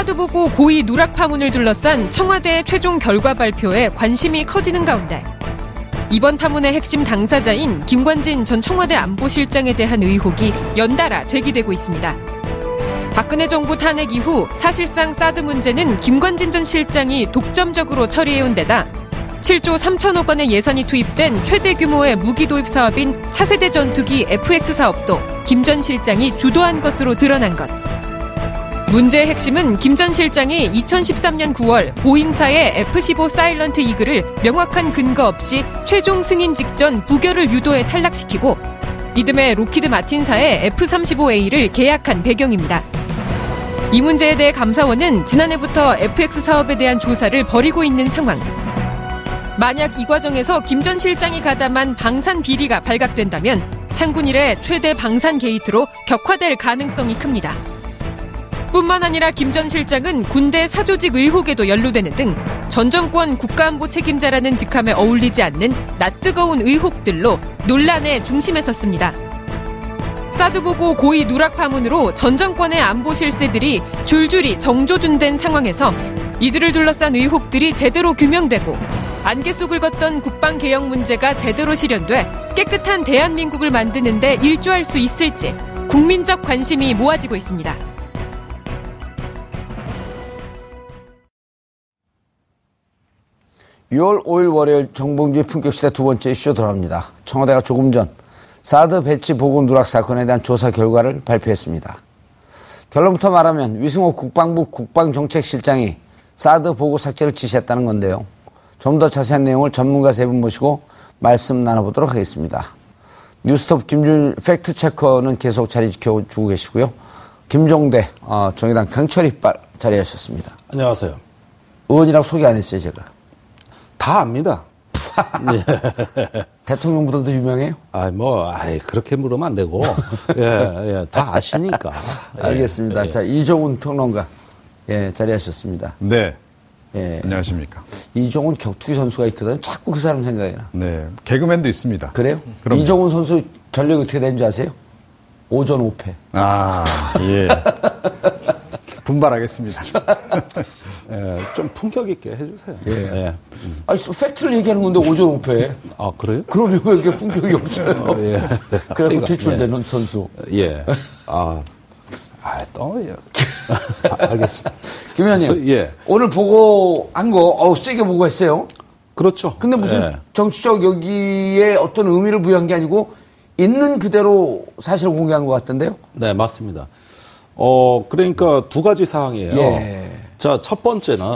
사드 보고 고의 누락 파문을 둘러싼 청와대의 최종 결과 발표에 관심이 커지는 가운데 이번 파문의 핵심 당사자인 김관진 전 청와대 안보실장에 대한 의혹이 연달아 제기되고 있습니다. 박근혜 정부 탄핵 이후 사실상 사드 문제는 김관진 전 실장이 독점적으로 처리해온 데다 7조 3천억 원의 예산이 투입된 최대 규모의 무기 도입 사업인 차세대 전투기 FX 사업도 김 전 실장이 주도한 것으로 드러난 것. 문제의 핵심은 김 전 실장이 2013년 9월 보잉사의 F-15 사일런트 이글을 명확한 근거 없이 최종 승인 직전 부결을 유도해 탈락시키고 이듬해 록히드 마틴사의 F-35A를 계약한 배경입니다. 이 문제에 대해 감사원은 지난해부터 FX 사업에 대한 조사를 벌이고 있는 상황. 만약 이 과정에서 김 전 실장이 가담한 방산 비리가 발각된다면 창군 이래 최대 방산 게이트로 격화될 가능성이 큽니다. 뿐만 아니라 김 전 실장은 군대 사조직 의혹에도 연루되는 등 전 정권 국가안보 책임자라는 직함에 어울리지 않는 낯뜨거운 의혹들로 논란의 중심에 섰습니다. 사드 보고 고의 누락 파문으로 전 정권의 안보 실세들이 줄줄이 정조준된 상황에서 이들을 둘러싼 의혹들이 제대로 규명되고 안개 속을 걷던 국방 개혁 문제가 제대로 실현돼 깨끗한 대한민국을 만드는데 일조할 수 있을지 국민적 관심이 모아지고 있습니다. 6월 5일 월요일 정봉주의 품격시대 두 번째 이슈 돌아옵니다. 청와대가 조금 전 사드 배치 보고 누락 사건에 대한 조사 결과를 발표했습니다. 결론부터 말하면 위승호 국방부 국방정책실장이 사드 보고 삭제를 지시했다는 건데요. 좀 더 자세한 내용을 전문가 세 분 모시고 말씀 나눠보도록 하겠습니다. 뉴스톱 김준 팩트체커는 계속 자리 지켜주고 계시고요. 김종대 어, 정의당 강철이 빨 자리하셨습니다. 안녕하세요. 의원이라고 소개 안 했어요 제가. 다 압니다. 대통령보다도 유명해요? 아, 뭐, 아이, 그렇게 물으면 안 되고. 예, 예, 다 아시니까. 예, 알겠습니다. 예. 자, 이종훈 평론가. 예, 자리하셨습니다. 네. 예. 안녕하십니까. 이종훈 격투기 선수가 있거든. 자꾸 그 사람 생각이 나. 네. 개그맨도 있습니다. 그래요? 그럼요. 이종훈 선수 전력이 어떻게 되는 줄 아세요? 오전 5패. 아, 예. 분발하겠습니다. 예, 좀 품격 있게 해주세요. 예. 아니, 또 팩트를 얘기하는 건데 오전 5패. 아, 그래요? 그러면 왜 이렇게 품격이 없어요? 예. 그래고 퇴출되는 선수. 예. 아, 아, 또, 예. 아, 알겠습니다. 김 의원님. 예. 오늘 보고 한 거, 어우, 세게 보고 했어요. 그렇죠. 근데 무슨 예. 정치적 여기에 어떤 의미를 부여한 게 아니고 있는 그대로 사실을 공개한 것 같던데요? 네, 맞습니다. 어, 그러니까 두 가지 사항이에요. 예. 자, 첫 번째는,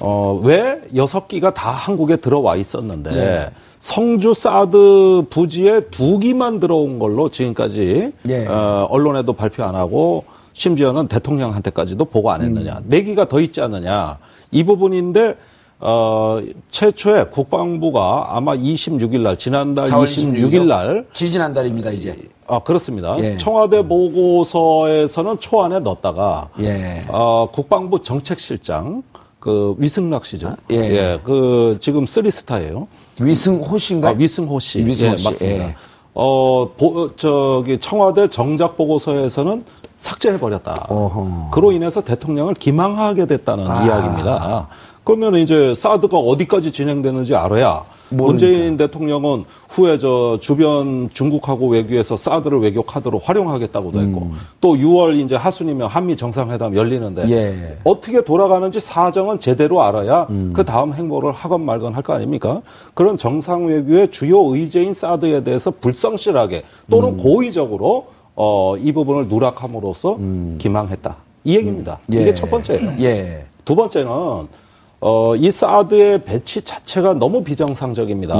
어, 왜 여섯 기가 다 한국에 들어와 있었는데, 예. 성주 사드 부지에 두 기만 들어온 걸로 지금까지, 예. 어, 언론에도 발표 안 하고, 심지어는 대통령한테까지도 보고 안 했느냐. 네 기가 더 있지 않느냐. 이 부분인데, 어, 최초에 국방부가 아마 26일 날, 지난달 4월 26일 날, 지지난달입니다, 이제. 아, 그렇습니다. 예. 청와대 보고서에서는 초안에 넣었다가, 예. 어, 국방부 정책실장, 그, 위승락 씨죠. 아, 예. 그, 지금 쓰리스타예요 위승호 씨인가? 아, 위승호 씨. 위승호 예, 씨, 맞습니다. 예. 어, 보, 저기, 청와대 정작 보고서에서는 삭제해 버렸다. 어허. 그로 인해서 대통령을 기망하게 됐다는 아. 이야기입니다. 그러면 이제 사드가 어디까지 진행되는지 알아야 모르니까. 문재인 대통령은 후에 저 주변 중국하고 외교에서 사드를 외교 카드로 활용하겠다고도 했고 음. 또 6월 이제 하순이면 한미 정상회담 열리는데 예. 어떻게 돌아가는지 사정은 제대로 알아야 음. 그 다음 행보를 하건 말건 할 거 아닙니까? 그런 정상 외교의 주요 의제인 사드에 대해서 불성실하게 또는 음. 고의적으로 어, 이 부분을 누락함으로써 기망했다. 이 얘기입니다. 예. 이게 첫 번째예요. 예. 두 번째는 어, 이 사드의 배치 자체가 너무 비정상적입니다.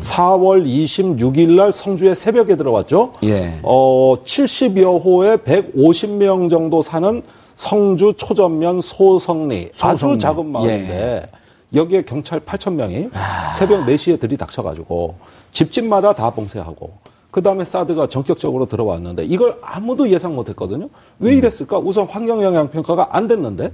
4월 26일 날 성주에 새벽에 들어왔죠. 예. 어, 70여 호에 150명 정도 사는 성주 초전면 소성리. 아주 소성리. 작은 마을인데 여기에 경찰 8,000명이 새벽 4시에 들이닥쳐가지고 집집마다 다 봉쇄하고 그 다음에 사드가 전격적으로 들어왔는데 이걸 아무도 예상 못했거든요. 왜 이랬을까? 우선 환경 영향 평가가 안 됐는데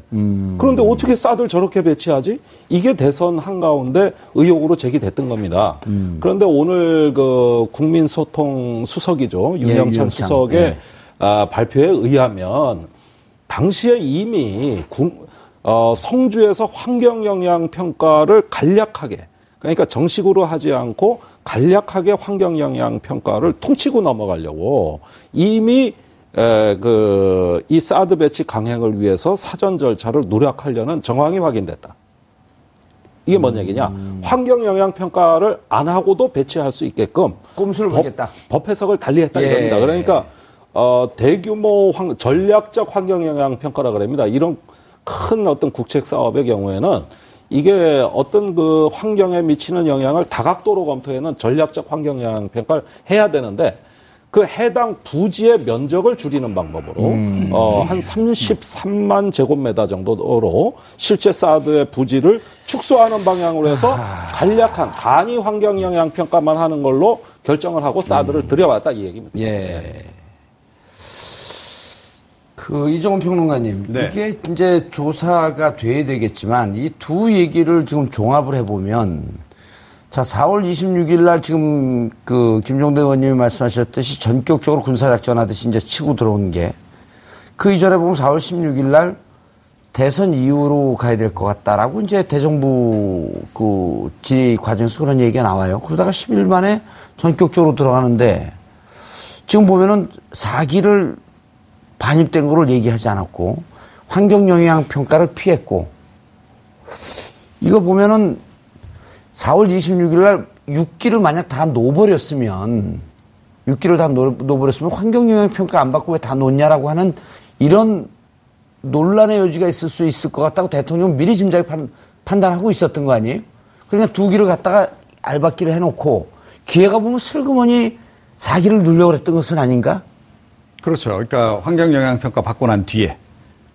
그런데 어떻게 사드를 저렇게 배치하지? 이게 대선 한 가운데 의혹으로 제기됐던 겁니다. 그런데 오늘 그 국민소통 수석이죠. 예, 윤영찬 윤영찬. 수석의 예. 아, 발표에 의하면 당시에 이미 국- 어, 성주에서 환경 영향 평가를 간략하게 그러니까 정식으로 하지 않고 간략하게 환경 영향 평가를 통치고 넘어가려고 이미 에, 그, 이 사드 배치 강행을 위해서 사전 절차를 누락하려는 정황이 확인됐다. 이게 뭔 얘기냐? 환경 영향 평가를 안 하고도 배치할 수 있게끔 꼼수를 법, 부리겠다. 법 해석을 달리했다 예. 이겁니다. 그러니까 어, 대규모 환- 전략적 환경 영향 평가라 그럽니다. 이런 큰 어떤 국책 사업의 경우에는 이게 어떤 그 환경에 미치는 영향을 다각도로 검토해는 전략적 환경 영향 평가를 해야 되는데 그 해당 부지의 면적을 줄이는 방법으로 음. 어, 한 33만 제곱미터 정도로 실제 사드의 부지를 축소하는 방향으로 해서 아. 간략한 간이 환경 영향 평가만 하는 걸로 결정을 하고 사드를 들여왔다 이 얘기입니다. 음. 예. 그 이종훈 평론가님, 네. 이게 이제 조사가 돼야 되겠지만 이 두 얘기를 지금 종합을 해보면 자 4월 26일 날 지금 그 김종대 의원님이 말씀하셨듯이 전격적으로 군사작전 하듯이 이제 치고 들어온 게 그 이전에 보면 4월 16일 날 대선 이후로 가야 될 것 같다라고 이제 대정부 그 질의 과정에서 그런 얘기가 나와요. 그러다가 10일 만에 전격적으로 들어가는데 지금 보면은 사기를 반입된 거를 얘기하지 않았고 환경 영향 평가를 피했고 이거 보면은 4월 26일 날 6기를 만약 다 놓버렸으면 6기를 다 놓, 놓버렸으면 환경 영향 평가 안 받고 왜 다 놓냐라고 하는 이런 논란의 여지가 있을 수 있을 것 같다고 대통령은 미리 짐작에 판, 판단하고 있었던 거 아니에요? 그러니까 두 기를 갖다가 알박기를 해놓고 기회가 보면 슬그머니 4기를 누려고 그랬던 것은 아닌가? 그렇죠. 그러니까 환경 영향 평가 받고 난 뒤에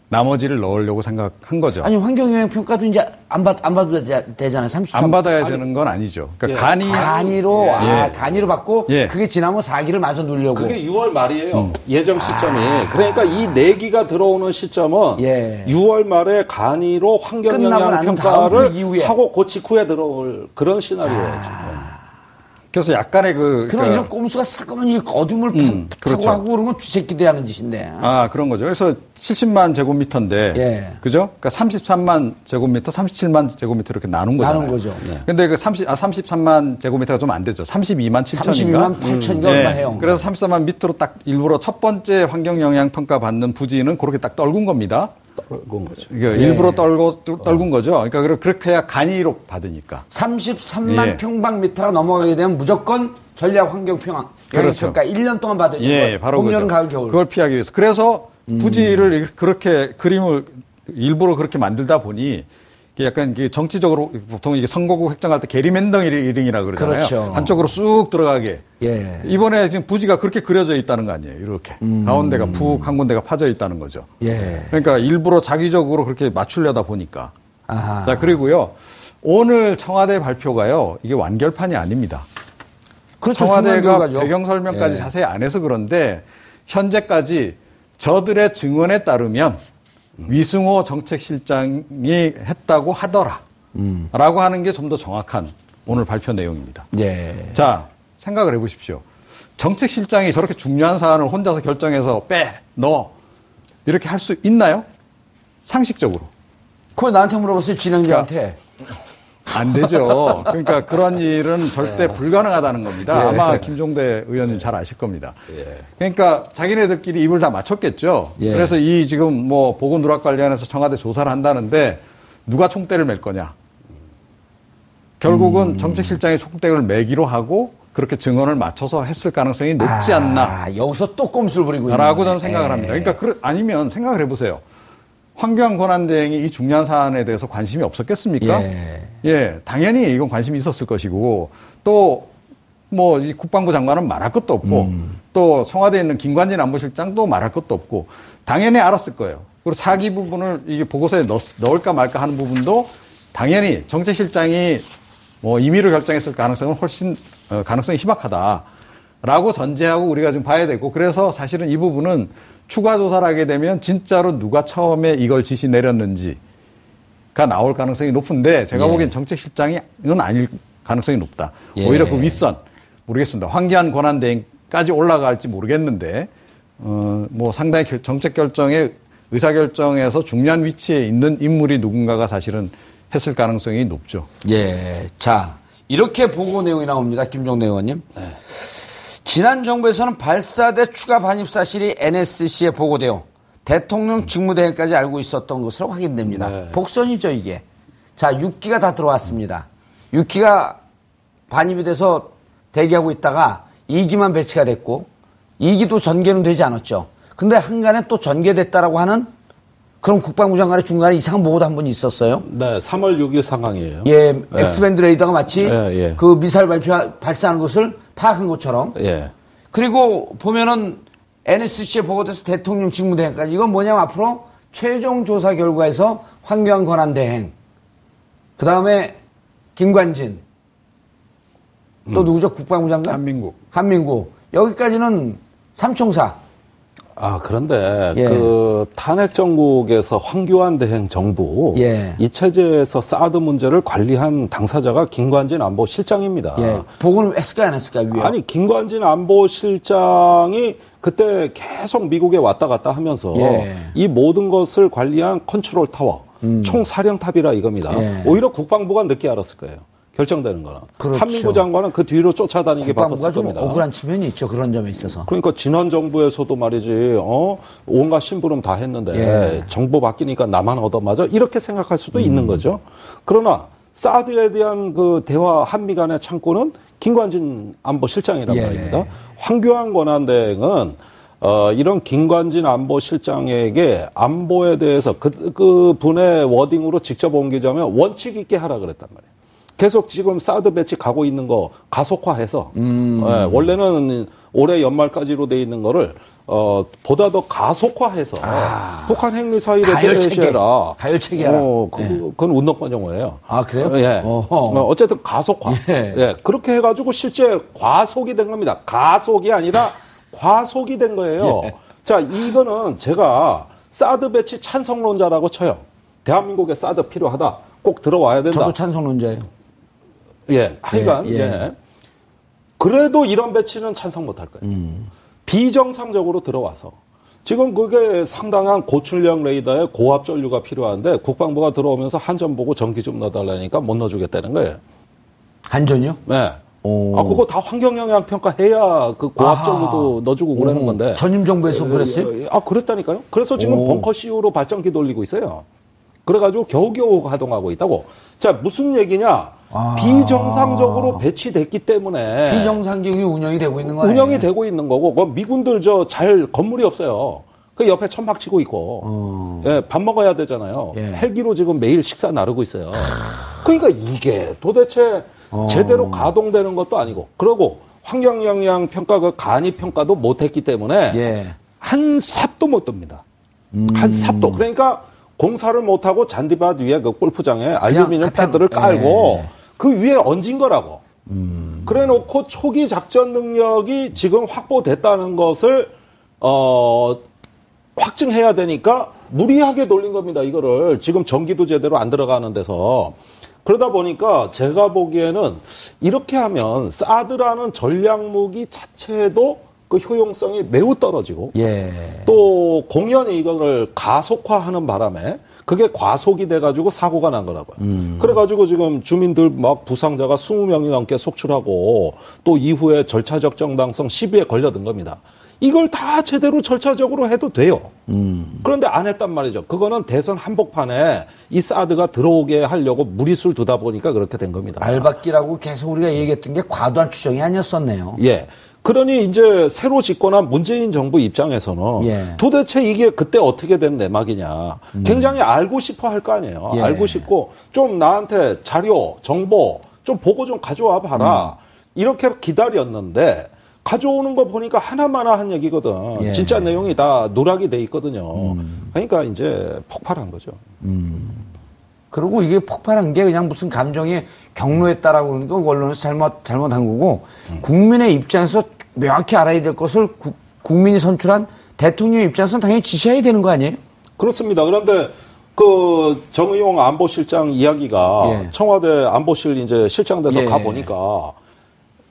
나머지를 넣으려고 생각한 거죠. 아니 환경 영향 평가도 이제 안받안 받아도 되- 되잖아요. 33. 안 받아야 되는 건 아니죠. 그러니까 간이 간이로 아 예. 간이로 받고 예. 그게 지나면 4기를 마저 누려고. 그게 6월 말이에요. 음. 예정 시점이. 그러니까 이 내기가 들어오는 시점은 아. 예. 6월 말에 간이로 환경 끝나고 영향 난 다음 평가를 그. 하고 그 직후에 들어올 그런 시나리오예요. 그래서 약간의 그 그럼 그러니까 이런 꼼수가 슬그머니 어둠을 파- 음, 타고 그렇죠. 하고 그런 건 쥐새끼들이 하는 짓인데. 아 그런 거죠. 그래서 70만 제곱미터인데, 예. 그죠? 그러니까 33만 제곱미터, 37만 제곱미터 이렇게 나눈 거잖아요. 나눈 거죠. 네. 근데 그 30, 아 33만 제곱미터가 좀 안 되죠. 32만 7천인가? 32만 8천인가 얼마 해요. 그래서 33만 밑으로 딱 일부러 첫 번째 환경 영향 평가 받는 부지는 그렇게 딱 떨군 겁니다. 그런 거죠. 이게 예. 일부러 떨고 떨군 거죠. 그러니까 그렇- 그렇게 해야 간이로 받으니까. 33만 예. 평방미터가 넘어가게 되면 무조건 전략 환경 평화 그렇죠. 평가 1년 동안 되는 예. 바로 봄. 여름, 가을, 겨울. 음. 그걸 피하기 위해서. 그래서 부지를 그렇게 그림을 일부러 그렇게 만들다 보니 약간 정치적으로 보통 이게 선거구 획정할 때 게리맨덩이링이라 그러잖아요. 그렇죠. 한쪽으로 쑥 들어가게. 예. 이번에 지금 부지가 그렇게 그려져 있다는 거 아니에요. 이렇게 가운데가 푹 한 군데가 파져 있다는 거죠. 음. 예. 그러니까 일부러 자기적으로 그렇게 맞추려다 보니까. 아하. 자 그리고요 오늘 청와대 발표가요 이게 완결판이 아닙니다. 그렇죠. 청와대가. 배경 설명까지 예. 자세히 안 해서 그런데 현재까지 저들의 증언에 따르면 위승호 정책실장이 했다고 하더라. 음. 라고 하는 게 좀 더 정확한 오늘 발표 내용입니다. 예. 자, 생각을 해보십시오. 정책실장이 저렇게 중요한 사안을 혼자서 결정해서 빼, 넣어. 이렇게 할 수 있나요? 상식적으로. 그거 나한테 물어봤어요, 진행자한테. 안 되죠. 그러니까 그런 일은 절대 불가능하다는 겁니다. 예. 아마 김종대 의원님 잘 아실 겁니다. 그러니까 자기네들끼리 입을 다 맞췄겠죠. 예. 그래서 이 지금 뭐 보건 누락 관련해서 청와대 조사를 한다는데 누가 총대를 맬 거냐. 결국은 음. 정책실장이 총대를 매기로 하고 그렇게 증언을 맞춰서 했을 가능성이 높지 않나. 아, 여기서 또 꼼수를 부리고 있는 라고. 저는 생각을 예. 합니다. 그러니까 그, 아니면 생각을 해보세요. 황교안 권한 대행이 이 중요한 사안에 대해서 관심이 없었겠습니까? 예. 예, 당연히 이건 관심이 있었을 것이고 또뭐이 국방부 장관은 말할 것도 없고 음. 또 청와대에 있는 김관진 안보실장도 말할 것도 없고 당연히 알았을 거예요. 그리고 사기 부분을 이게 보고서에 넣, 넣을까 말까 하는 부분도 당연히 정책실장이 뭐 임의로 결정했을 가능성은 훨씬 어, 가능성이 희박하다라고 전제하고 우리가 좀 봐야 되고 그래서 사실은 이 부분은 추가 조사를 하게 되면 진짜로 누가 처음에 이걸 지시 내렸는지가 나올 가능성이 높은데 제가 예. 보기엔 정책실장이 이건 아닐 가능성이 높다. 예. 오히려 그 윗선 모르겠습니다. 황교안 권한 대행까지 올라갈지 모르겠는데 어, 뭐 상당히 결- 정책 결정에 의사 결정에서 중요한 위치에 있는 인물이 누군가가 사실은 했을 가능성이 높죠. 예. 자, 이렇게 보고 내용이 나옵니다. 김종대 의원님. 지난 정부에서는 발사대 추가 반입 사실이 NSC에 보고되어 대통령 직무대행까지 알고 있었던 것으로 확인됩니다. 네. 복선이죠, 이게. 자, 6기가 다 들어왔습니다. 6기가 반입이 돼서 대기하고 있다가 2기만 배치가 됐고 2기도 전개는 되지 않았죠. 근데 항간에 또 전개됐다라고 하는 그런 국방부 장관의 중간에 이상한 보고도 한 번 있었어요. 네, 3월 6일 상황이에요. 예, X-band 레이더가 마치 예, 예. 그 미사일 발표 발사하는 것을 파악한 것처럼. 예. 그리고 보면은 NSC에 보고돼서 대통령 직무대행까지 이건 뭐냐면 앞으로 최종 조사 결과에서 황교안 권한 대행, 그 다음에 김관진, 또 누구죠? 국방부 장관? 한민국. 한민구. 여기까지는 삼총사. 아, 그런데 예. 그 탄핵 정국에서 황교안 대행 정부 예. 이 체제에서 사드 문제를 관리한 당사자가 김관진 안보 실장입니다. 예. 보고는 했을까요, 안 했을까요, 위에? 아니 김관진 안보실장이 그때 계속 미국에 왔다 갔다 하면서 예. 이 모든 것을 관리한 컨트롤 타워, 총사령탑이라 이겁니다. 음. 예. 오히려 국방부가 늦게 알았을 거예요. 결정되는 거는. 그렇죠. 한민구 장관은 그 뒤로 쫓아다니기 국방부가 바빴을 좀 겁니다. 억울한 측면이 있죠. 그런 점에 있어서. 그러니까 지난 정부에서도 말이지, 어, 온갖 심부름 다 했는데, 예. 정부 바뀌니까 나만 얻어맞아? 이렇게 생각할 수도 음. 있는 거죠. 그러나, 사드에 대한 그 대화 한미 간의 창구는 김관진 안보실장이란 예. 말입니다. 황교안 권한대행은 어, 이런 김관진 안보실장에게 안보에 대해서 그, 그 분의 워딩으로 직접 옮기자면 원칙 있게 하라 그랬단 말이에요. 계속 지금 사드 배치 가고 있는 거 가속화해서 음. 예, 원래는 올해 연말까지로 돼 있는 거를 어 보다 더 가속화해서 북한 아. 가열체계. 대해라. 가열체계 하라. 어, 그, 예. 그건 운동과정어예요. 아, 그래요? 예. 어허. 어, 어쨌든 가속화. 예. 예. 그렇게 해가지고 실제 과속이 된 겁니다. 가속이 아니라 과속이 된 거예요. 예. 자, 이거는 제가 사드 배치 찬성론자라고 쳐요. 대한민국에 사드 필요하다. 꼭 들어와야 된다. 저도 찬성론자예요. 예, 하여간, 예, 예, 예. 그래도 이런 배치는 찬성 못할 거예요. 음. 비정상적으로 들어와서. 지금 그게 상당한 고출력 레이더에 고압 전류가 필요한데 국방부가 들어오면서 한전 보고 전기 좀 넣어달라니까 못 넣어주겠다는 거예요. 한전이요? 네. 오. 아, 그거 다 환경 영향 평가해야 그 고압 전류도 넣어주고 그러는 오. 건데. 전임 정부에서 그랬어요? 아, 그랬다니까요? 그래서 지금 오. 벙커 CU로 발전기 돌리고 있어요. 그래가지고 겨우겨우 가동하고 있다고. 자, 무슨 얘기냐? 아. 비정상적으로 배치됐기 때문에. 비정상적이 운영이 되고 있는 거 아니에요? 운영이 되고 있는 거고, 그 미군들 저 잘 건물이 없어요. 그 옆에 천막 치고 있고, 어. 예, 밥 먹어야 되잖아요. 예. 헬기로 지금 매일 식사 나르고 있어요. 그러니까 이게 도대체 어. 제대로 가동되는 것도 아니고, 그러고 환경 영향 평가 그 간이 평가도 못 했기 때문에 예. 한 삽도 못 듭니다. 한 삽도. 그러니까 공사를 못 하고 잔디밭 위에 그 골프장에 알루미늄 패드를 깔고 예. 그 위에 얹은 거라고. 그래 놓고 초기 작전 능력이 지금 확보됐다는 것을, 어, 확증해야 되니까 무리하게 돌린 겁니다. 이거를. 지금 전기도 제대로 안 들어가는 데서. 그러다 보니까 제가 보기에는 이렇게 하면 사드라는 전략 무기 자체도 그 효용성이 매우 떨어지고 예. 또 공연이 이거를 가속화하는 바람에 그게 과속이 돼가지고 사고가 난 거라고요. 그래가지고 지금 주민들 막 부상자가 20명이 넘게 속출하고 또 이후에 절차적 정당성 시비에 걸려든 겁니다. 이걸 다 제대로 절차적으로 해도 돼요. 그런데 안 했단 말이죠. 그거는 대선 한복판에 이 사드가 들어오게 하려고 무리수를 두다 보니까 그렇게 된 겁니다. 알박기라고 계속 우리가 얘기했던 게 과도한 추정이 아니었었네요. 예. 그러니 이제 새로 집권한 문재인 정부 입장에서는 예. 도대체 이게 그때 어떻게 된 내막이냐 굉장히 알고 싶어 할 거 아니에요. 예. 알고 싶고 좀 나한테 자료, 정보 좀 보고 좀 가져와 봐라. 이렇게 기다렸는데 가져오는 거 보니까 하나마나 한 얘기거든. 예. 진짜 내용이 다 누락이 돼 있거든요. 그러니까 이제 폭발한 거죠. 그리고 이게 폭발한 게 그냥 무슨 감정이 경로했다라고 그러니까 언론에서 잘못, 잘못한 거고, 국민의 입장에서 명확히 알아야 될 것을 구- 국민이 선출한 대통령 입장에서는 당연히 지시해야 되는 거 아니에요? 그렇습니다. 그런데 그 정의용 안보실장 이야기가 예. 청와대 안보실 이제 실장 돼서 예. 가 보니까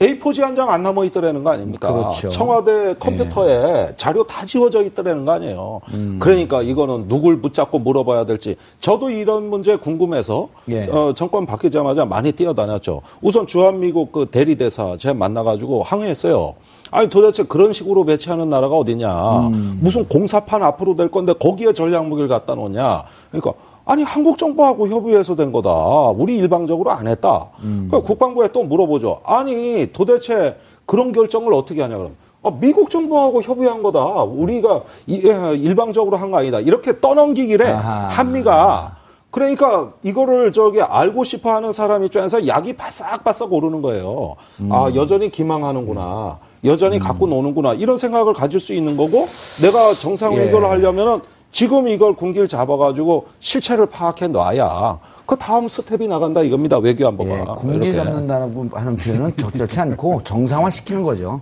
A4지 한 장 안 남아 있더라는 거 아닙니까? 그렇죠. 청와대 컴퓨터에 자료 다 지워져 있더라는 거 아니에요. 그러니까 이거는 누굴 붙잡고 물어봐야 될지 저도 이런 문제 궁금해서 예. 어, 정권 바뀌자마자 많이 뛰어다녔죠. 우선 주한미국 그 대리 대사 제가 만나가지고 항의했어요. 아니 도대체 그런 식으로 배치하는 나라가 어디냐? 무슨 공사판 앞으로 될 건데 거기에 전략 무기를 갖다 놓냐? 그러니까 아니 한국 정부하고 협의해서 된 거다. 우리 일방적으로 안 했다. 그러니까 국방부에 또 물어보죠. 아니 도대체 그런 결정을 어떻게 하냐 그럼. 아, 미국 정부하고 협의한 거다. 우리가 이- 예, 일방적으로 한 거 아니다. 이렇게 떠넘기길래 아하. 한미가 그러니까 이거를 저기 알고 싶어 하는 사람 입장에서 약이 바싹바싹 오르는 거예요. 아, 여전히 기망하는구나. 여전히 갖고 노는구나. 이런 생각을 가질 수 있는 거고 내가 정상 예. 하려면은 지금 이걸 군기를 잡아가지고 실체를 파악해 놔야 그 다음 스텝이 나간다 이겁니다. 외교 안보가. 예, 군기. 잡는다고 하는 표현은 적절치 않고 정상화 시키는 거죠.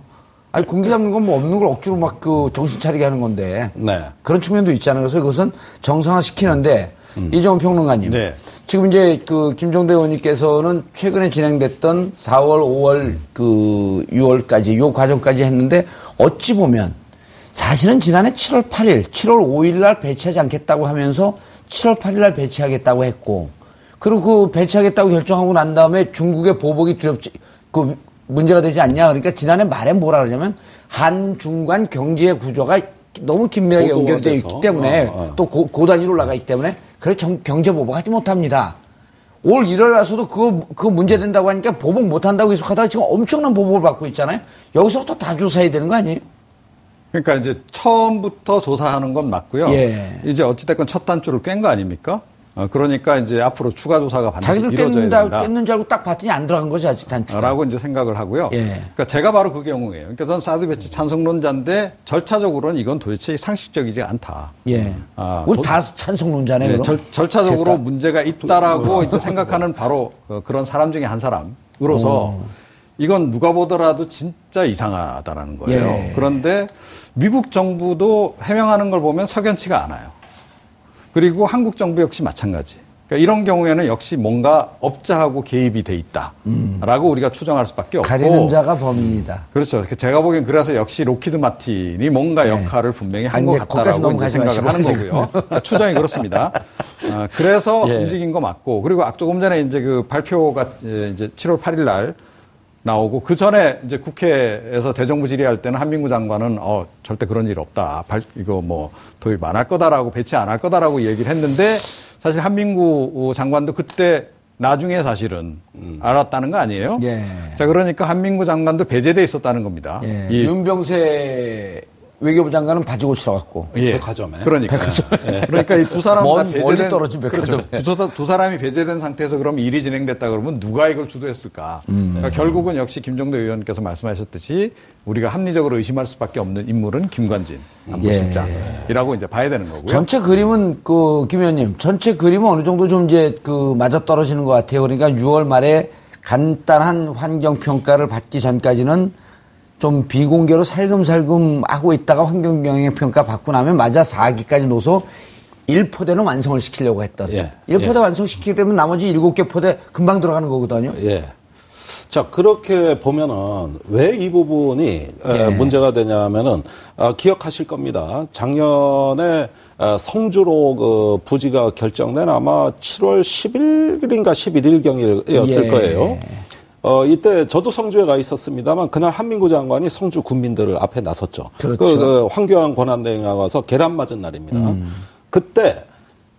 아니, 군기 잡는 건 뭐 없는 걸 억지로 막 그 정신 차리게 하는 건데. 네. 그런 측면도 있잖아요. 그래서 그것은 정상화 시키는데 이정훈 평론가님. 네. 지금 이제 그 김종대 의원님께서는 최근에 진행됐던 4월, 5월, 그 6월까지 요 과정까지 했는데 어찌 보면 사실은 지난해 7월 8일, 7월 5일 날 배치하지 않겠다고 하면서 7월 8일 날 배치하겠다고 했고 그리고 그 배치하겠다고 결정하고 난 다음에 중국의 보복이 두렵지 그 문제가 되지 않냐 그러니까 지난해 말에 뭐라 그러냐면 한중간 경제 구조가 너무 긴밀하게. 연결되어 있기 때문에 어, 어. 또 고, 고단위로 올라가 있기 때문에 그래 정- 경제 보복하지 못합니다. 올 1월에서도 그거 그거 문제 된다고 하니까 보복 못한다고 계속하다가 지금 엄청난 보복을 받고 있잖아요. 여기서부터 다 조사해야 되는 거 아니에요? 그러니까 이제 처음부터 조사하는 건 맞고요. 예. 이제 어찌됐건 첫 단추를 깬 거 아닙니까? 어, 그러니까 이제 앞으로 추가 조사가 반드시 이루어져야 깼는다, 된다. 깼는 줄 알고 딱 봤더니 안 들어간 거지 아직 단추. 라고 이제 생각을 하고요. 예. 그러니까 제가 바로 그 경우예요. 그러니까 전 사드 배치 찬성론자인데 절차적으로는 이건 도대체 상식적이지 않다. 예. 아, 우리 도- 다 찬성론자네. 네, 그럼. 절, 절차적으로 셋 다. 문제가 있다라고 이제 생각하는 바로 어, 그런 사람 중에 한 사람으로서 이건 누가 보더라도 진짜 이상하다라는 거예요. 예. 그런데 미국 정부도 해명하는 걸 보면 석연치가 않아요. 그리고 한국 정부 역시 마찬가지. 그러니까 이런 경우에는 역시 뭔가 업자하고 개입이 돼 있다라고 우리가 추정할 수밖에 없고 가리는 자가 범인이다. 그렇죠. 제가 보기엔 그래서 역시 록히드 마틴이 뭔가 역할을 분명히 한 아, 것 이제 거기까지 같다라고 이제 생각을 하는 거고요. 그러니까 추정이 그렇습니다. 아, 그래서 예. 움직인 거 맞고 그리고 아- 조금 전에 이제 그 발표가 예, 이제 7월 8일 날 나오고 그 전에 이제 국회에서 대정부 질의할 때는 한민구 장관은 어 절대 그런 일 없다. 발, 이거 뭐 도입 안 할 거다라고 배치 안 할 거다라고 얘기를 했는데 사실 한민구 장관도 그때 나중에 사실은 알았다는 거 아니에요? 예. 자 그러니까 한민구 장관도 배제돼 있었다는 겁니다. 예. 이- 윤병세 외교부 장관은 바지 고치러 갔고. 예. 백화점에. 그러니까. 그러니까 이 두 사람 먼- 다 배제된 멀리 떨어진 그렇죠. 백화점에. 두, 사- 두 사람이 배제된 상태에서 그럼 일이 진행됐다 그러면 누가 이걸 주도했을까? 음. 그러니까 결국은 역시 김정대 의원께서 말씀하셨듯이 우리가 합리적으로 의심할 수밖에 없는 인물은 김관진 안보실장이라고 이제 봐야 되는 거고요. 예. 전체 그림은 그 김 의원님 전체 그림은 어느 정도 좀 이제 그 맞아 떨어지는 것 같아요. 그러니까 6월 말에 간단한 환경 평가를 받기 전까지는 좀 비공개로 살금살금 하고 있다가 환경 영향 평가 받고 나면 맞아 4기까지 놓서 1포대는 완성을 시키려고 했던. 예. 1포대 예. 완성시키게 되면 나머지 7개 포대 금방 들어가는 거거든요. 예. 자, 그렇게 보면은 왜 이 부분이 에, 예. 문제가 되냐면은 아, 기억하실 겁니다. 작년에 어, 성주로 그 부지가 결정된 아마 7월 10일인가 11일경이었을 예. 거예요. 어, 이때 저도 성주에 가 있었습니다만 그날 한민구 장관이 성주 군민들을 앞에 나섰죠. 그렇죠. 그, 그 황교안 권한대행이 와서 계란 맞은 날입니다. 음. 그때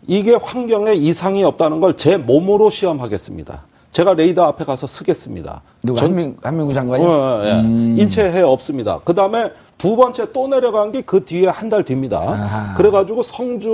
이게 환경에 이상이 없다는 걸 제 몸으로 시험하겠습니다. 제가 레이더 앞에 가서 쓰겠습니다. 누가 전- 한민, 한민구 장관이? 어, 예. 인체해 없습니다. 그 다음에 두 번째 또 내려간 게 그 뒤에 한 달 뒤입니다. 아하. 그래가지고 성주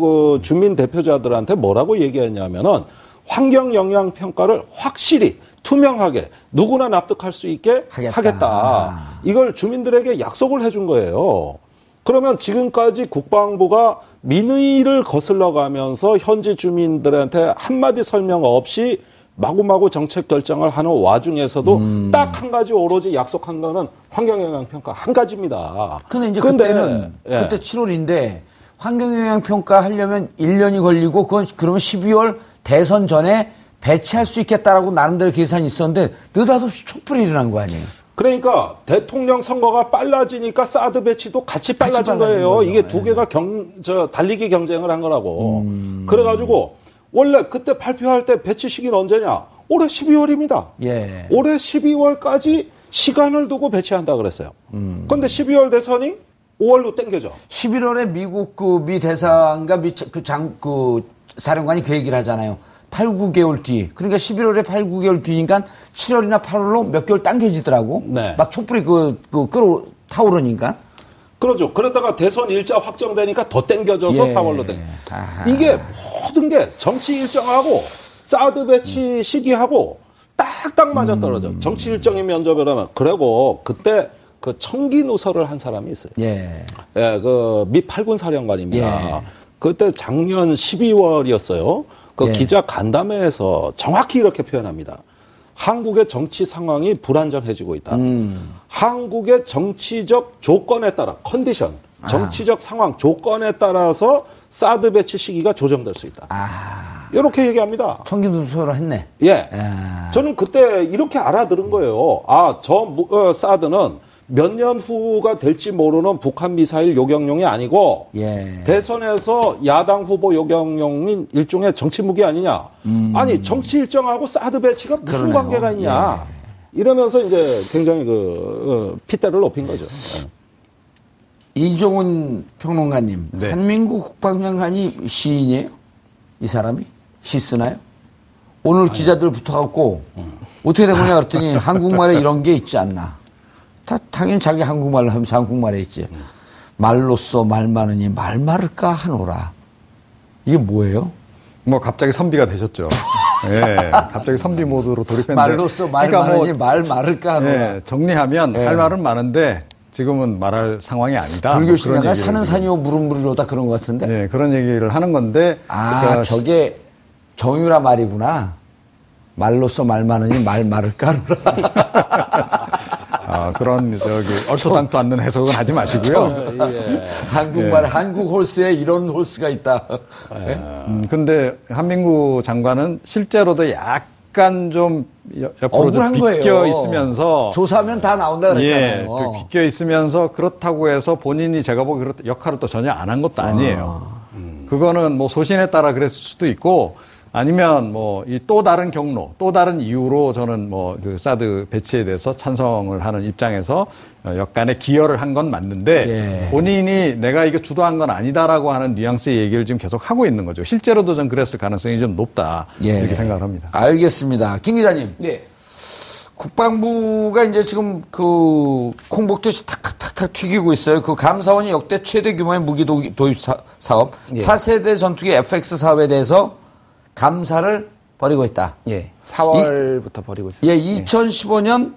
그 주민 대표자들한테 뭐라고 얘기했냐면은 환경 영향 평가를 확실히 투명하게 누구나 납득할 수 있게 하겠다. 하겠다. 이걸 주민들에게 약속을 해준 거예요. 그러면 지금까지 국방부가 민의를 거슬러 가면서 현지 주민들한테 한마디 설명 없이 마구마구 정책 결정을 하는 와중에서도 음. 딱한 가지 오로지 약속한 거는 환경영향평가 한 가지입니다. 근데 이제 근데, 그때는 예. 그때 7월인데 환경영향 평가 하려면 1년이 걸리고 그건 그러면 12월 대선 전에 배치할 수 있겠다라고 나름대로 계산이 있었는데 느닷없이 촛불이 일어난 거 아니에요? 그러니까 대통령 선거가 빨라지니까 사드 배치도 같이 같이 빨라진 빨라진 거예요. 거죠. 이게 두 개가 경, 저, 달리기 경쟁을 한 거라고. 음. 그래가지고 원래 그때 발표할 때 배치 시기는 언제냐? 올해 12월입니다. 예. 올해 12월까지 시간을 두고 배치한다 그랬어요. 음. 그런데 12월 대선이 5월로 땡겨져. 11월에 미국 그 미 대사인가 그장그 사령관이 그 얘기를 하잖아요. 8, 9개월 뒤. 그러니까 11월에 8, 9개월 뒤니까 7월이나 8월로 몇 개월 당겨지더라고. 네. 막 촛불이 그, 그 끌어 타오르니까. 그러죠. 그러다가 대선 일자 확정되니까 더 땡겨져서 예. 4월로 땡. 아하. 이게 모든 게 정치 일정하고 사드 배치 시기하고 딱딱 맞아 떨어져. 음. 정치 일정이 면접이라면 그리고 그때 그 청기 누설을 한 사람이 있어요. 예. 예, 그미 팔군 사령관입니다. 예. 그때 작년 12월이었어요. 그 예. 기자 간담회에서 정확히 이렇게 표현합니다. 한국의 정치 상황이 불안정해지고 있다. 음. 한국의 정치적 조건에 따라 컨디션, 아. 정치적 상황 조건에 따라서 사드 배치 시기가 조정될 수 있다. 아. 이렇게 얘기합니다. 청기 누설을 했네. 예. 아. 저는 그때 이렇게 알아들은 거예요. 아, 저 무- 어, 사드는 몇 년 후가 될지 모르는 북한 미사일 요격용이 아니고 예. 대선에서 야당 후보 요격용인 일종의 정치 무기 아니냐. 아니, 정치 일정하고 사드 배치가 무슨 음. 그러네요. 관계가 있냐. 이러면서 이제 굉장히 그, 어, 핏대를 높인 거죠. 예. 이종훈 평론가님, 네. 한민구 국방장관이 시인이에요? 이 사람이? 시 쓰나요? 오늘 기자들 붙어갖고 어떻게 된 거냐 그랬더니 한국말에 이런 게 있지 않나. 다 당연히 자기 한국말로 하면서 한국말에 있지. 말로써 말 많으니 말 많을까 하노라. 이게 뭐예요? 뭐 갑자기 선비가 되셨죠. 예, 갑자기 선비 모드로 돌입했는데. 말로써 말 그러니까 뭐, 많으니 말 많을까 하노라. 예, 정리하면 예. 할 말은 많은데 지금은 말할 상황이 아니다. 뭐 불교 신앙가 얘기를 사는. 산이요 물은 물이로다 그런 것 같은데. 예, 그런 얘기를 하는 건데. 아, 그러니까 저게 정유라 말이구나. 말로써 말 많으니 말 많을까 하노라. 아, 그런 저기 얼토당토 않는 해석은 하지 마시고요. 예. 한국말 한국 홀스에 이런 홀스가 있다. 예? 음, 근데 한민구 장관은 실제로도 약간 좀 여- 옆으로 좀 비껴 거예요. 있으면서 조사하면 다 나온다 예, 그랬잖아요. 그 비껴 있으면서 그렇다고 해서 본인이 제가 보기 그렇 역할을 또 전혀 안 한 것도 아니에요. 음. 그거는 뭐 소신에 따라 그랬을 수도 있고 아니면 뭐 이 또 다른 경로, 또 다른 이유로 저는 뭐 그 사드 배치에 대해서 찬성을 하는 입장에서 어, 역간의 기여를 한 건 맞는데 예. 본인이 내가 이거 주도한 건 아니다라고 하는 뉘앙스의 얘기를 지금 계속 하고 있는 거죠. 실제로도 전 그랬을 가능성이 좀 높다 예. 이렇게 생각을 합니다. 알겠습니다. 김 기자님. 네. 국방부가 이제 지금 그 콩복듯이 탁탁탁탁 튀기고 있어요. 그 감사원이 역대 최대 규모의 무기 도- 도입 사, 업 예. 차세대 전투기 FX 사업에 대해서 감사를 벌이고 있다. 예. 4월부터 벌이고 있습니다. 예, 2015년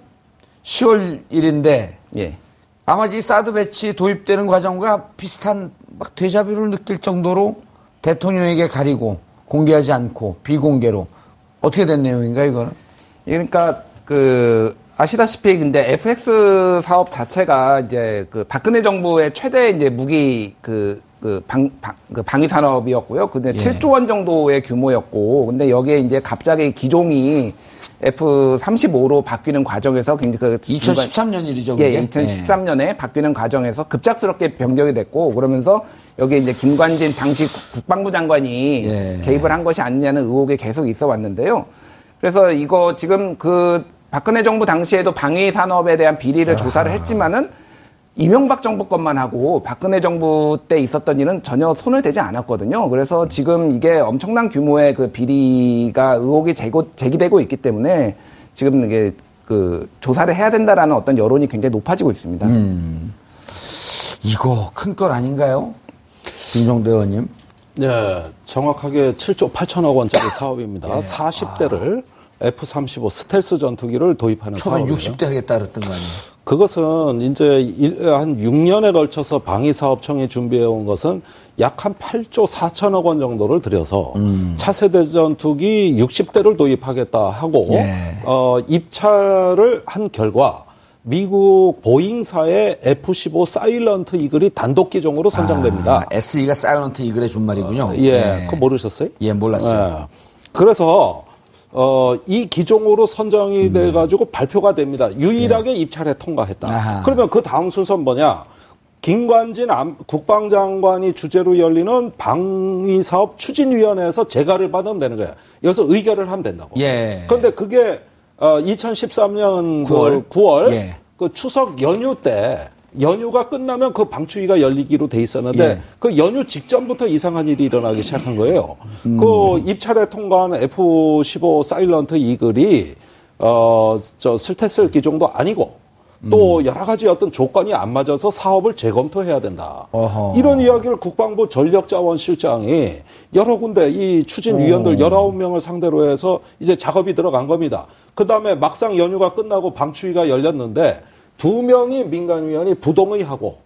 10월 1일인데 예. 아마 이 사드 배치 도입되는 과정과 비슷한 막 데자뷰를 느낄 정도로 대통령에게 가리고 공개하지 않고 비공개로 어떻게 된 내용인가 이거는? 그러니까 그 아시다시피 근데 FX 사업 자체가 이제 그 박근혜 정부의 최대 이제 무기 그 그 방, 방, 그 방위 산업이었고요. 근데 예. 7조 원 정도의 규모였고, 근데 여기에 이제 갑자기 기종이 F-35로 바뀌는 과정에서 굉장히 그 2013년 일이죠. 예, 그게? 2013년에 바뀌는 과정에서 급작스럽게 변경이 됐고 그러면서 여기에 이제 김관진 당시 국- 국방부 장관이 예. 개입을 한 것이 아니냐는 의혹이 계속 있어 왔는데요. 그래서 이거 지금 그 박근혜 정부 당시에도 방위 산업에 대한 비리를 조사를 했지만은 이명박 정부 것만 하고 박근혜 정부 때 있었던 일은 전혀 손을 대지 않았거든요. 그래서 지금 이게 엄청난 규모의 그 비리가 의혹이 제고, 제기되고 있기 때문에 지금 이게 그 조사를 해야 된다라는 어떤 여론이 굉장히 높아지고 있습니다. 이거 큰 건 아닌가요? 김종대 의원님. 네, 정확하게 7조 8천억 원짜리 사업입니다. 예. 40대를 F-35 스텔스 전투기를 도입하는 처음엔 사업이에요. 60대 하겠다 그랬던 거 아니에요? 그것은 이제 일- 한 6년에 걸쳐서 방위사업청이 입해온 것은 약 한 8조 4천억 원 정도를 들여서 음. 차세대 전투기 60대를 도입하겠다 하고 예. 어, 입찰을 한 결과 미국 보잉사의 F-15 사일런트 이글이 단독 기종으로 선정됩니다. 아, SE가 사일런트 이글의 준말이군요. 예, 그거 모르셨어요? 예, 몰랐어요. 예. 그래서 어, 이 기종으로 선정이 돼가지고 발표가 됩니다. 유일하게 입찰에 통과했다. 음. 네. 아하. 그러면 그 다음 순서는 뭐냐? 김관진 안- 국방장관이 주재로 열리는 방위사업 추진위원회에서 재가를 받으면 되는 거야. 여기서 의결을 하면 된다고. 예. 그런데 그게 어, 2013년 9월? 9월 예. 그 추석 연휴 때 연휴가 끝나면 그 방추위가 열리기로 돼 있었는데 예. 그 연휴 직전부터 이상한 일이 일어나기 시작한 거예요. 음. 그 입찰에 통과한 F-15 사일런트 이글이 어저 스텔스 기종도 아니고 또 음. 여러 가지 어떤 조건이 안 맞아서 사업을 재검토해야 된다. 어허. 이런 이야기를 국방부 전력자원실장이 여러 군데 이 추진위원들 19명을 상대로 해서 이제 작업이 들어간 겁니다. 그 다음에 막상 연휴가 끝나고 방추위가 열렸는데 두 명이 민간위원이 부동의하고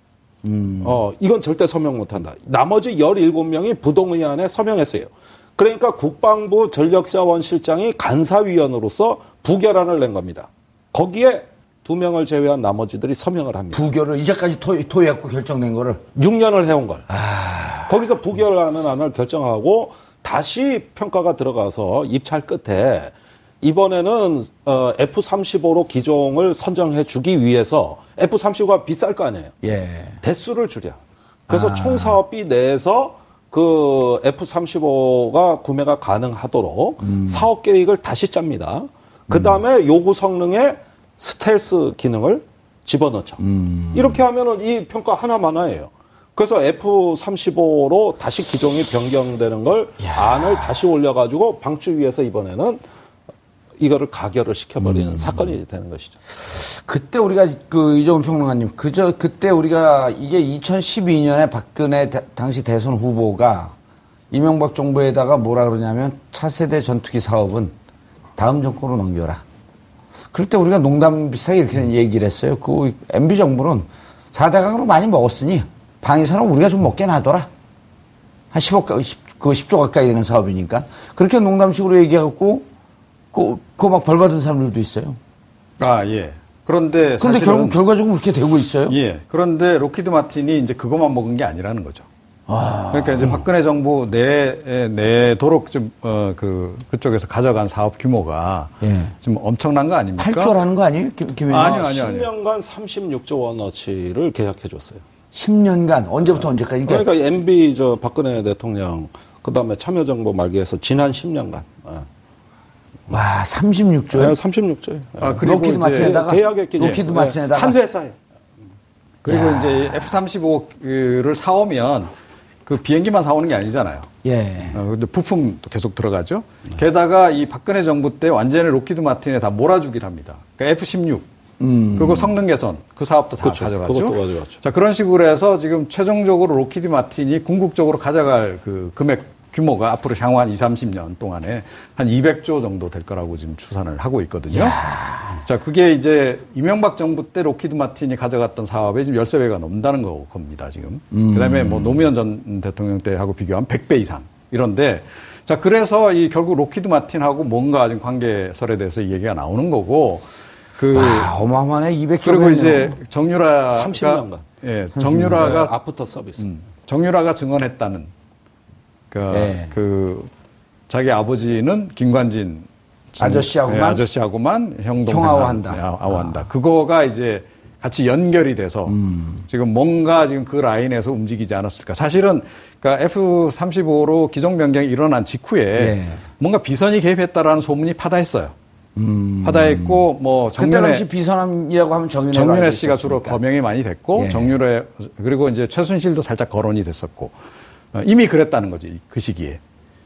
어, 이건 절대 서명 못한다. 나머지 17명이 부동의안에 서명했어요. 그러니까 국방부 전력자원실장이 간사위원으로서 부결안을 낸 겁니다. 거기에 두 명을 제외한 나머지들이 서명을 합니다. 부결을 이제까지 토, 토의했고 결정된 거를 6년을 해온 걸. 아. 거기서 부결하는 안을 결정하고 다시 평가가 들어가서 입찰 끝에 이번에는 어, F-35로 기종을 선정해 주기 위해서 F-35가 비쌀 거 아니에요. 예. 대수를 줄여. 그래서 아. 총 사업비 내에서 그 F-35가 구매가 가능하도록 음. 사업 계획을 다시 짭니다. 그 다음에 요구 성능에 스텔스 기능을 집어넣죠. 음. 이렇게 하면은 이 평가 하나만화예요. 그래서 F-35로 다시 기종이 변경되는 걸 안을 다시 올려가지고 방추위에서 이번에는 이거를 가결을 시켜버리는 음. 사건이 되는 것이죠. 그때 우리가 그 이정훈 평론가님 그저 그때 우리가 이게 2012년에 박근혜 대- 당시 대선 후보가 이명박 정부에다가 뭐라 그러냐면 차세대 전투기 사업은 다음 정권으로 넘겨라. 그럴 때 우리가 농담 비슷하게 이렇게 얘기를 했어요. 그 MB 정부는 4대강으로 많이 먹었으니 방위산업 우리가 좀 먹게 놔둬라. 한 10억, 10, 그 10조 가까이 되는 사업이니까. 그렇게 농담식으로 얘기하고 그, 그거 막 벌받은 사람들도 있어요. 아, 예. 그런데 사실은 결국 결과적으로 그렇게 되고 있어요. 예. 그런데 로키드 마틴이 이제 그것만 먹은 게 아니라는 거죠. 그러니까 이제 박근혜 정부 내, 내도록 좀, 어, 그, 그쪽에서 가져간 사업 규모가 예. 좀 엄청난 거 아닙니까? 8조라는 거 아니에요? 김, 김? 아니요, 아니요, 아니요. 10년간 36조 원어치를 계약해 줬어요. 10년간 언제부터 언제까지? 그러니까 그러니까 MB 저 박근혜 대통령 그다음에 참여정부 말기에서 지난 10년간 와 36조요? 36조예요. 아, 그리고 록히드 마틴에다가 계약했기 록히드 마틴에다가 한 회사에 그리고 이제 F-35를 사오면 그 비행기만 사오는 게 아니잖아요. 예. 어, 근데 부품도 계속 들어가죠. 게다가 이 박근혜 정부 때 완전히 록히드 마틴에 다 몰아주기를 합니다. 그러니까 F-16. 그리고 성능 개선 그 사업도 다 그렇죠. 가져가죠. 그것도 가져갔죠. 자 그런 식으로 해서 지금 최종적으로 록히드 마틴이 궁극적으로 가져갈 그 금액 규모가 앞으로 향후 한 2, 30년 동안에 한 200조 정도 될 거라고 지금 추산을 하고 있거든요. 자, 그게 이제 이명박 정부 때 록히드 마틴이 가져갔던 사업에 지금 13배가 넘는다는 거 겁니다, 지금. 그 다음에 뭐 노무현 전 대통령 때하고 비교하면 100배 이상. 이런데 자, 그래서 이 결국 록히드 마틴하고 뭔가 지금 관계설에 대해서 이 얘기가 나오는 거고 그 와 어마어마하네 200조. 그리고 이제 정유라가 30년간. 예, 정유라가 아프터 서비스. 음, 정유라가 증언했다는 그, 네. 그 자기 아버지는 김관진 전- 아저씨하고만? 예, 아저씨하고만 형 동생 형아우한다. 아우한다. 그거가 이제 같이 연결이 돼서 음. 지금 뭔가 지금 그 라인에서 움직이지 않았을까. 사실은 그러니까 F-35로 기종 변경이 일어난 직후에 예. 뭔가 비선이 개입했다라는 소문이 파다했어요. 파다했고 뭐 음. 그때 당시 정윤회 비선함이라고 하면 정윤회 정윤회 씨가 주로 거명이 많이 됐고 예. 정윤회 그리고 이제 최순실도 살짝 거론이 됐었고 어, 이미 그랬다는 거지 그 시기에.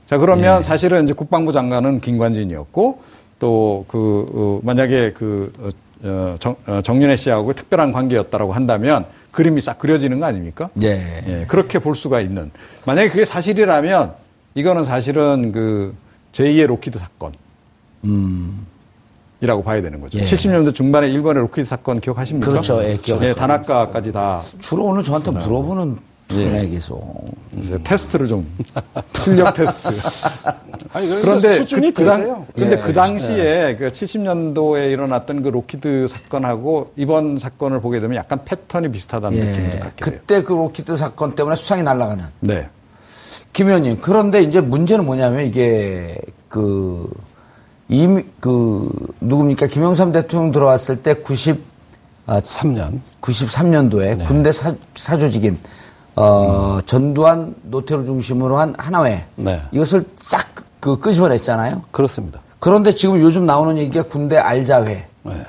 자 예. 그러면 사실은 이제 국방부 장관은 김관진이었고 또그 만약에 그 어, 어, 정, 어, 정윤회 씨하고 특별한 관계였다라고 한다면 그림이 싹 그려지는 거 아닙니까? 예. 예, 그렇게 볼 수가 있는. 만약에 그게 사실이라면 이거는 사실은 그 제2의 록히드 사건. 이라고 봐야 되는 거죠. 음. 예. 70년대 중반에 일본의 록히드 사건 기억하십니까? 그렇죠. 예, 기억하죠. 다나카까지 다 주로 오늘 저한테 물어보는 분야 계속. 이제 테스트를 좀 실력 테스트. 아니, 그런데 수준이 그, 그 당, 되세요. 근데 예, 그 당시에 그 70년도에 일어났던 그 록히드 사건하고 이번 사건을 보게 되면 약간 패턴이 비슷하다는 느낌도 예. 갖게 돼요. 그때 그 로키드 사건 때문에 수상이 날아가는. 네. 김 의원님, 그런데 이제 문제는 뭐냐면 이게 그, 이미, 그, 누굽니까? 김영삼 대통령 들어왔을 때 90, 아, 3년. 93년도에 군대 사, 사조직인, 어, 전두환 노태우 중심으로 한 하나회. 네. 이것을 싹 그 끄집어냈잖아요. 그렇습니다. 그런데 지금 요즘 나오는 얘기가 군대 알자회. 네.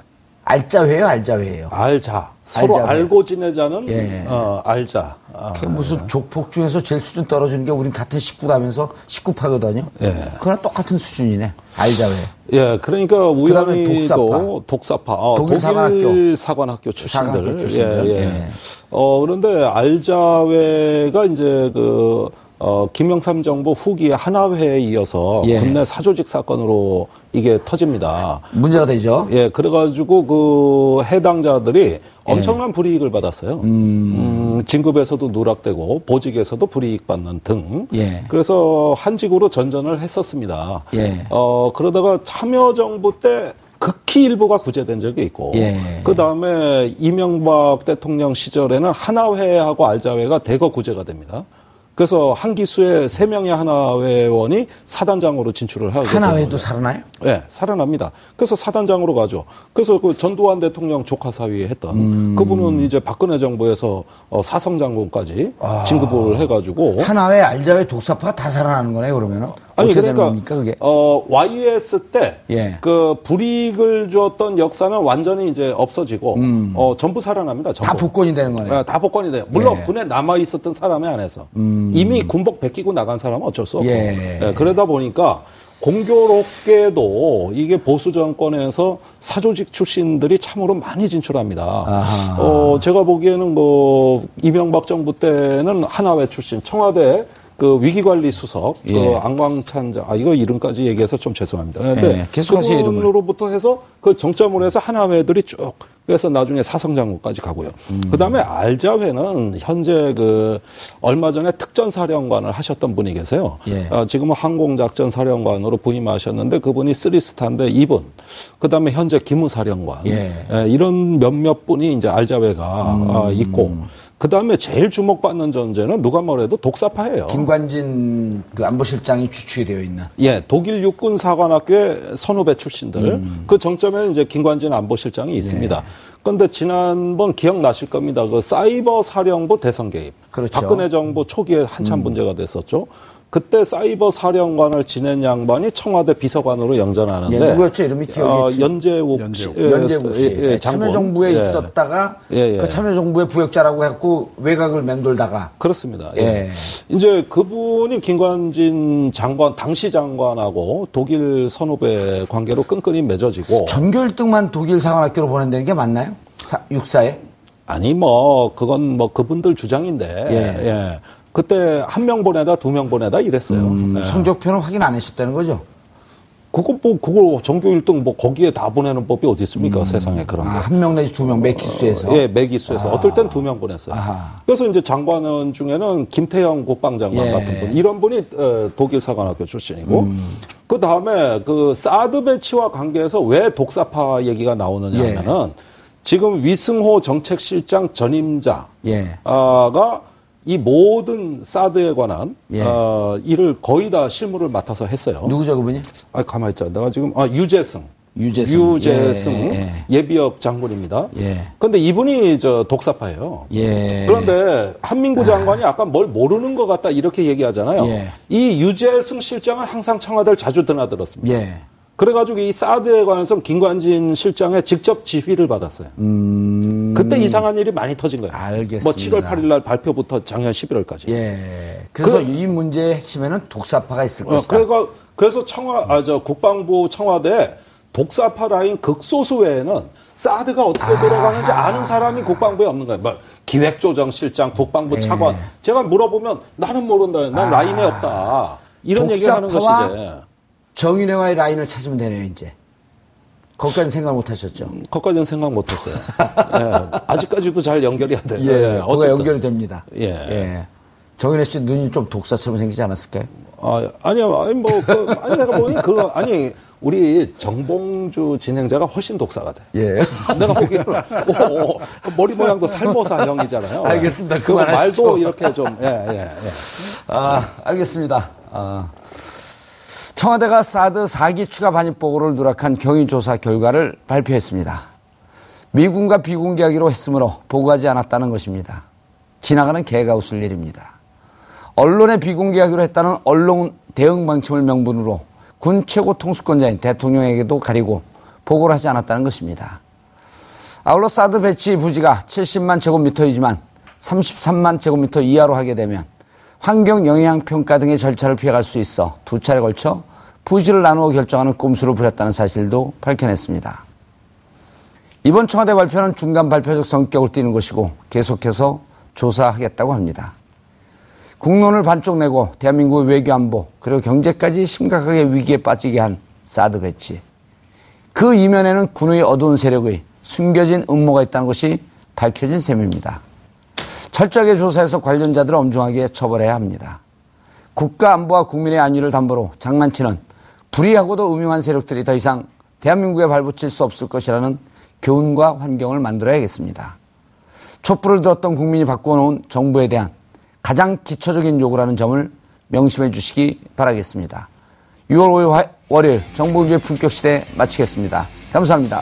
알자회예요, 알자회예요. 알자. 서로 알자회. 알고 지내자는 예. 어, 알자. 아, 그게 무슨 족폭 중에서 제일 수준 떨어지는 게 우린 같은 식구라면서 식구 파거든요. 예. 그거랑 똑같은 수준이네. 알자회. 예, 그러니까 우연히도 독사파, 어, 독일 독일, 사관학교. 사관학교 출신들, 사관학교 출신들. 예, 예. 예. 어 그런데 알자회가 이제 그 어, 김영삼 정부 후기에 하나회에 이어서 예. 국내 사조직 사건으로 이게 터집니다. 문제가 되죠. 예, 그래가지고 그 해당자들이 엄청난 불이익을 받았어요. 음, 진급에서도 누락되고 보직에서도 불이익 받는 등. 예. 그래서 한직으로 전전을 했었습니다. 예. 어, 그러다가 참여정부 때 극히 일부가 구제된 적이 있고, 예. 그 다음에 이명박 대통령 시절에는 하나회하고 알자회가 대거 구제가 됩니다. 그래서 한 기수에 세 명의 하나회원이 사단장으로 진출을 하게 하나회도 살아나요? 예, 살아납니다. 그래서 사단장으로 가죠. 그래서 그 전두환 대통령 조카 사위에 했던 그분은 이제 박근혜 정부에서 어, 사성장군까지 진급을 해가지고 하나회, 알자회, 독사파가 다 살아나는 거네, 그러면은. 아니 그러니까 겁니까, 그게? 어 YS 때그 예. 불이익을 주었던 역사는 완전히 이제 없어지고 어 전부 살아납니다. 전부. 다 복권이 되는 거네. 예, 다 복권이 돼요. 물론 예. 음. 군에 남아 있었던 사람에 한해서 이미 군복 베끼고 나간 사람은 어쩔 수 없고 예. 예, 그러다 보니까 공교롭게도 이게 보수 정권에서 사조직 출신들이 참으로 많이 진출합니다. 아하. 어 제가 보기에는 뭐 이명박 정부 때는 하나회 출신 청와대 그 위기관리 수석 그 예. 안광찬 아 이거 이름까지 얘기해서 좀 죄송합니다. 그런데 예, 계속하세요, 이름을. 그분으로부터 해서 그 정점으로 해서 하나회들이 쭉 그래서 나중에 사성장군까지 가고요. 음. 그다음에 알자회는 현재 그 얼마 전에 특전사령관을 하셨던 분이 계세요. 예. 어, 지금은 항공작전사령관으로 부임하셨는데 그분이 쓰리스타인데 이분. 그다음에 현재 기무사령관. 예. 예, 이런 몇몇 분이 이제 알자회가 음. 어, 있고 그 다음에 제일 주목받는 존재는 누가 뭐래도 독사파예요. 김관진 그 안보실장이 주축이 되어 있는. 예, 독일 육군 사관학교의 선후배 출신들. 음. 그 정점에는 이제 김관진 안보실장이 있습니다. 네. 그런데 지난번 기억나실 겁니다. 그 사이버 사령부 대선 개입. 그렇죠. 음. 박근혜 정부 초기에 한참 문제가 됐었죠. 그때 사이버 사령관을 지낸 양반이 청와대 비서관으로 영전하는데 예, 누구였죠? 이름이 기억이 어, 있지? 연재욱 씨. 연재욱. 예, 씨. 예, 예, 장군. 참여정부에 예. 있었다가 예, 예. 그 참여정부의 부역자라고 해갖고 외곽을 맴돌다가 그렇습니다. 예. 예. 이제 그분이 김관진 장관, 당시 장관하고 독일 선후배 관계로 끈끈이 맺어지고. 전교 1등만 독일 사관학교로 보낸다는 게 맞나요? 사, 육사에? 아니, 뭐, 그건 뭐 그분들 주장인데. 예. 예. 그때 한 명 보내다 두 명 보내다 이랬어요. 음, 예. 성적표는 확인 안 하셨다는 거죠? 그거 뭐, 그거 전교 1등 뭐 거기에 다 보내는 법이 어디 있습니까? 세상에 그런 아, 거. 한명 내지 두 명, 매 기수에서. 예, 매기수에서 어떨 땐 두 명 보냈어요. 아하. 그래서 이제 장관은 중에는 김태형 국방장관 예. 같은 분 이런 분이 어, 독일 사관학교 출신이고 음. 그 다음에 그 사드 배치와 관계해서 왜 독사파 얘기가 나오느냐면은 예. 지금 위승호 정책실장 전임자가 예. 이 모든 사드에 관한 예. 어, 일을 거의 다 실무를 맡아서 했어요. 누구죠, 그분이? 아 가만 있자. 내가 지금 아 유재승. 유재승. 유재승 예, 예, 비역 장군입니다. 예. 근데 이분이 저 독사파예요. 예. 그런데 한민구 장관이 약간 뭘 모르는 것 같다 이렇게 얘기하잖아요. 예. 이 유재승 실장은 항상 청와대를 자주 드나들었습니다. 예. 그래가지고 이 사드에 관해서 김관진 실장의 직접 지휘를 받았어요. 그때 이상한 일이 많이 터진 거예요. 음. 알겠습니다. 뭐 7월 8일 날 발표부터 작년 11월까지. 예. 그래서 이 문제의 핵심에는 독사파가 있을 어, 것이다. 그래서, 그래서 청와, 아, 저 국방부 청와대 독사파 라인 극소수 외에는 사드가 어떻게 돌아가는지 아는 사람이 국방부에 없는 거예요. 뭐 기획조정실장, 국방부 예. 차관. 제가 물어보면 나는 모른다. 난 라인에 없다. 이런 얘기를 하는 것이지. 정윤회와의 라인을 찾으면 되네요, 이제. 거기까지 생각 못 하셨죠? 그것까지는 생각 못 했어요. 예, 아직까지도 잘 연결이 안 돼요. 예. 그거 어쨌든. 연결이 됩니다. 예. 정윤회 씨 눈이 좀 독사처럼 생기지 않았을까요? 아, 아니요, 아니, 뭐, 그, 아니, 내가 보니, 그, 아니, 우리 정봉주 진행자가 훨씬 독사가 돼. 예. 내가 보기에는, 오, 오, 그 머리 모양도 살모사 형이잖아요. 알겠습니다. 그 그만하시죠. 말도 이렇게 좀, 예, 예, 예. 아, 알겠습니다. 아, 청와대가 사드 4기 추가 반입 보고를 누락한 경위조사 결과를 발표했습니다. 미군과 비공개하기로 했으므로 보고하지 않았다는 것입니다. 지나가는 개가 웃을 일입니다. 언론에 비공개하기로 했다는 언론 대응 방침을 명분으로 군 최고 통수권자인 대통령에게도 가리고 보고를 하지 않았다는 것입니다. 아울러 사드 배치 부지가 70만 제곱미터이지만 33만 제곱미터 이하로 하게 되면 환경 영향 평가 등의 절차를 피해갈 수 있어 두 차례 걸쳐 부지를 나누어 결정하는 꼼수를 부렸다는 사실도 밝혀냈습니다. 이번 청와대 발표는 중간 발표적 성격을 띠는 것이고 계속해서 조사하겠다고 합니다. 국론을 반쪽 내고 대한민국의 외교 안보 그리고 경제까지 심각하게 위기에 빠지게 한 사드 배치. 그 이면에는 군의 어두운 세력의 숨겨진 음모가 있다는 것이 밝혀진 셈입니다. 철저하게 조사해서 관련자들을 엄중하게 처벌해야 합니다. 국가 안보와 국민의 안위를 담보로 장난치는 불의하고도 음흉한 세력들이 더 이상 대한민국에 발붙일 수 없을 것이라는 교훈과 환경을 만들어야겠습니다. 촛불을 들었던 국민이 바꿔놓은 정부에 대한 가장 기초적인 요구라는 점을 명심해 주시기 바라겠습니다. 6월 5일 화- 월요일 정보규의 품격 시대 마치겠습니다. 감사합니다.